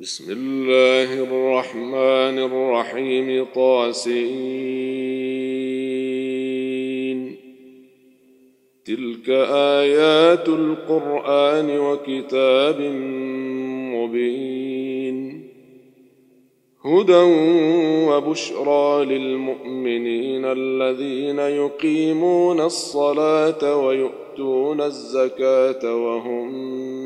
بسم الله الرحمن الرحيم طاسين. تلك آيات القرآن وكتاب مبين. هدى وبشرى للمؤمنين الذين يقيمون الصلاة ويؤتون الزكاة وهم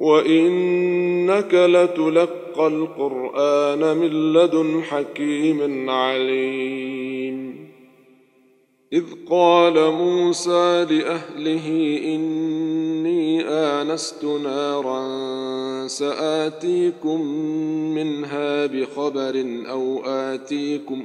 وإنك لتلقى القرآن من لدن حكيم عليم. إذ قال موسى لأهله إني آنست نارا سآتيكم منها بخبر أو آتيكم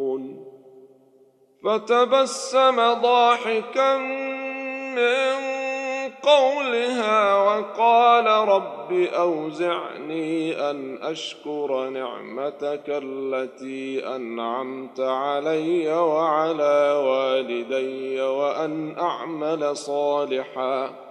فتبسم ضاحكا من قولها وقال رب أوزعني أن أشكر نعمتك التي أنعمت علي وعلى والدي وأن أعمل صالحا.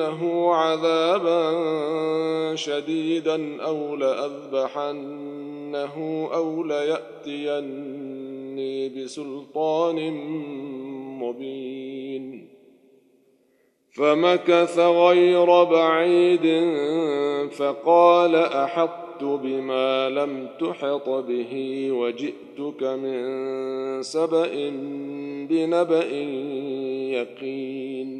لاعذبنه عذابا شديدا أو لاذبحنه أو لياتيني بسلطان مبين فمكث غير بعيد فقال احطت بما لم تحط به وجئتك من سبا بنبا يقين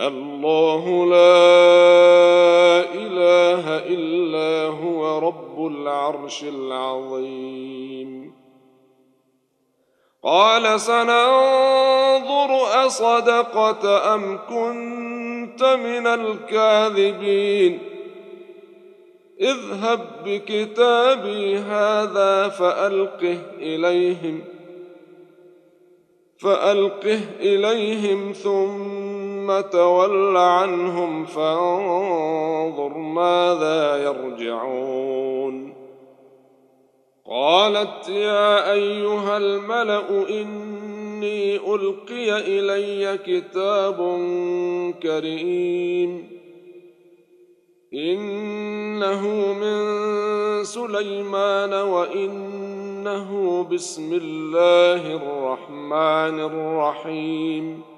الله لا إله إلا هو رب العرش العظيم. قال سننظر أصدقت أم كنت من الكاذبين. اذهب بكتابي هذا فألقه إليهم فألقه إليهم ثم تول عنهم فانظر ماذا يرجعون. قالت يا أيها الملأ إني ألقي إلي كتاب كريم. إنه من سليمان وإنه بسم الله الرحمن الرحيم.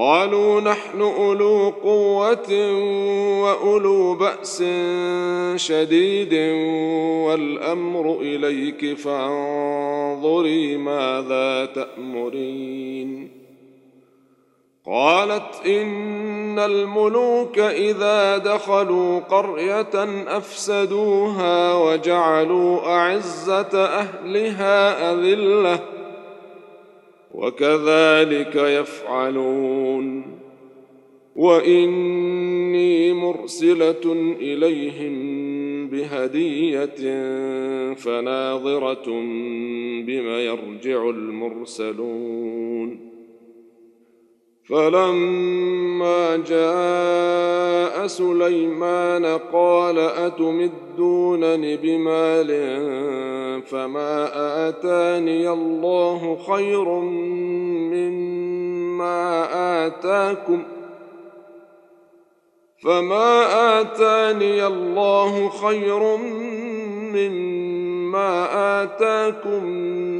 قالوا نحن أولو قوة وأولو بأس شديد والأمر إليك فانظري ماذا تأمرين. قالت إن الملوك إذا دخلوا قرية أفسدوها وجعلوا أعزة أهلها أذلة وكذلك يفعلون. وإني مرسلة إليهم بهدية فناظرة بم يرجع المرسلون. فلما جاء سليمان قال أتمدونني بمال فما آتاني الله خير مما آتاكم فما آتاني الله خير مما آتاكم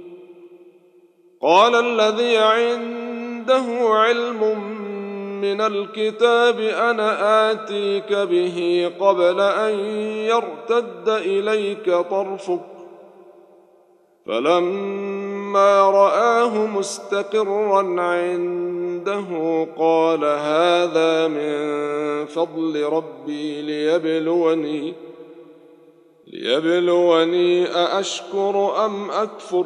قال الذي عنده علم من الكتاب أنا آتيك به قبل أن يرتد إليك طرفك. فلما رآه مستقرا عنده قال هذا من فضل ربي ليبلوني ليبلوني أأشكر أم أكفر؟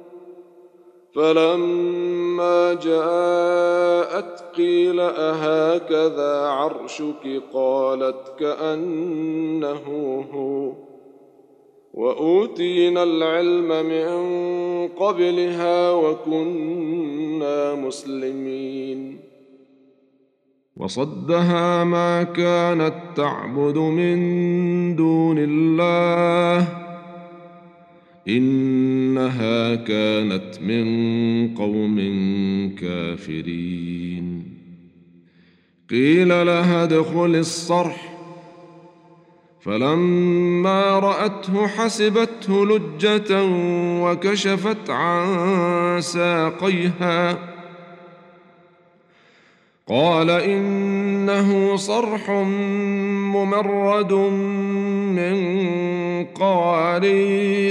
فلما جاءت قيل أهكذا عرشك؟ قالت كأنه هو. وأوتينا العلم من قبلها وكنا مسلمين. وصدها ما كانت تعبد من دون الله. إنها كانت من قوم كافرين. قيل لها ادخل الصرح. فلما رأته حسبته لجة وكشفت عن ساقيها. قال إنه صرح ممرد من قوارير.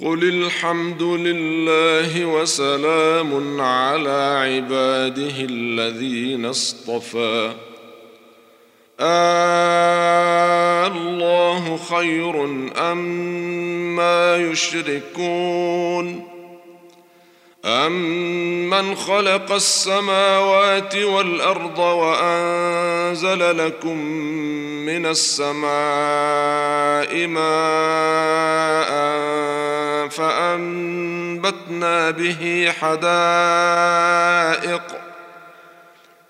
قل الحمد لله وسلام على عباده الذين اصطفى. آه الله خير أم ما يشركون. أمن خلق السماوات والأرض وأنزل لكم من السماء ماء فأنبتنا به حدائق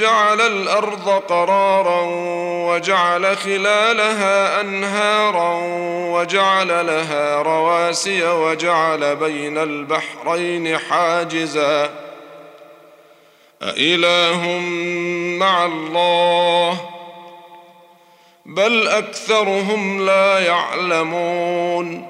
جعل الأرض قرارا وجعل خلالها أنهارا وجعل لها رواسي وجعل بين البحرين حاجزا. أإله مع الله؟ بل أكثرهم لا يعلمون.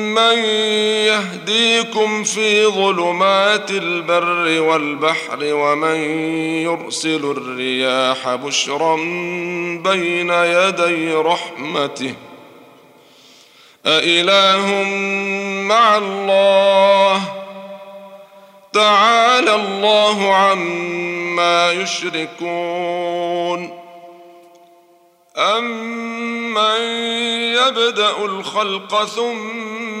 يهديكم في ظلمات البر والبحر ومن يرسل الرياح بشرا بين يدي رحمته أإله مع الله تعالى الله عما يشركون أمن يبدأ الخلق ثم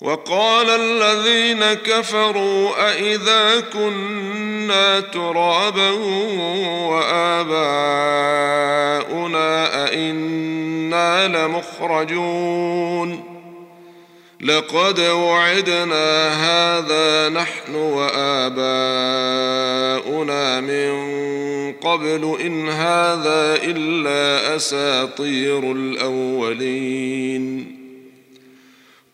وقال الذين كفروا أإذا كنا ترابا وآباؤنا أئنا لمخرجون لقد وعدنا هذا نحن وآباؤنا من قبل إن هذا إلا أساطير الأولين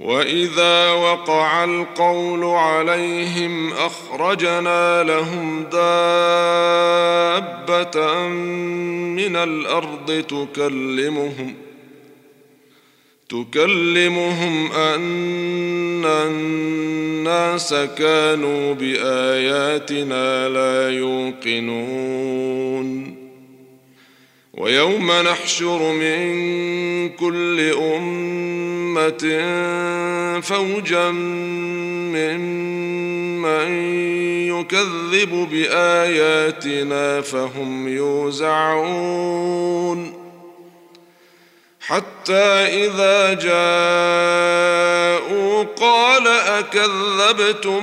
واذا وقع القول عليهم اخرجنا لهم دابه من الأرض تكلمهم تكلمهم ان الناس كانوا باياتنا لا يوقنون ويوم نحشر من كل أمة فوجا ممن يكذب بآياتنا فهم يوزعون. حتى إذا جاءوا قال أكذبتم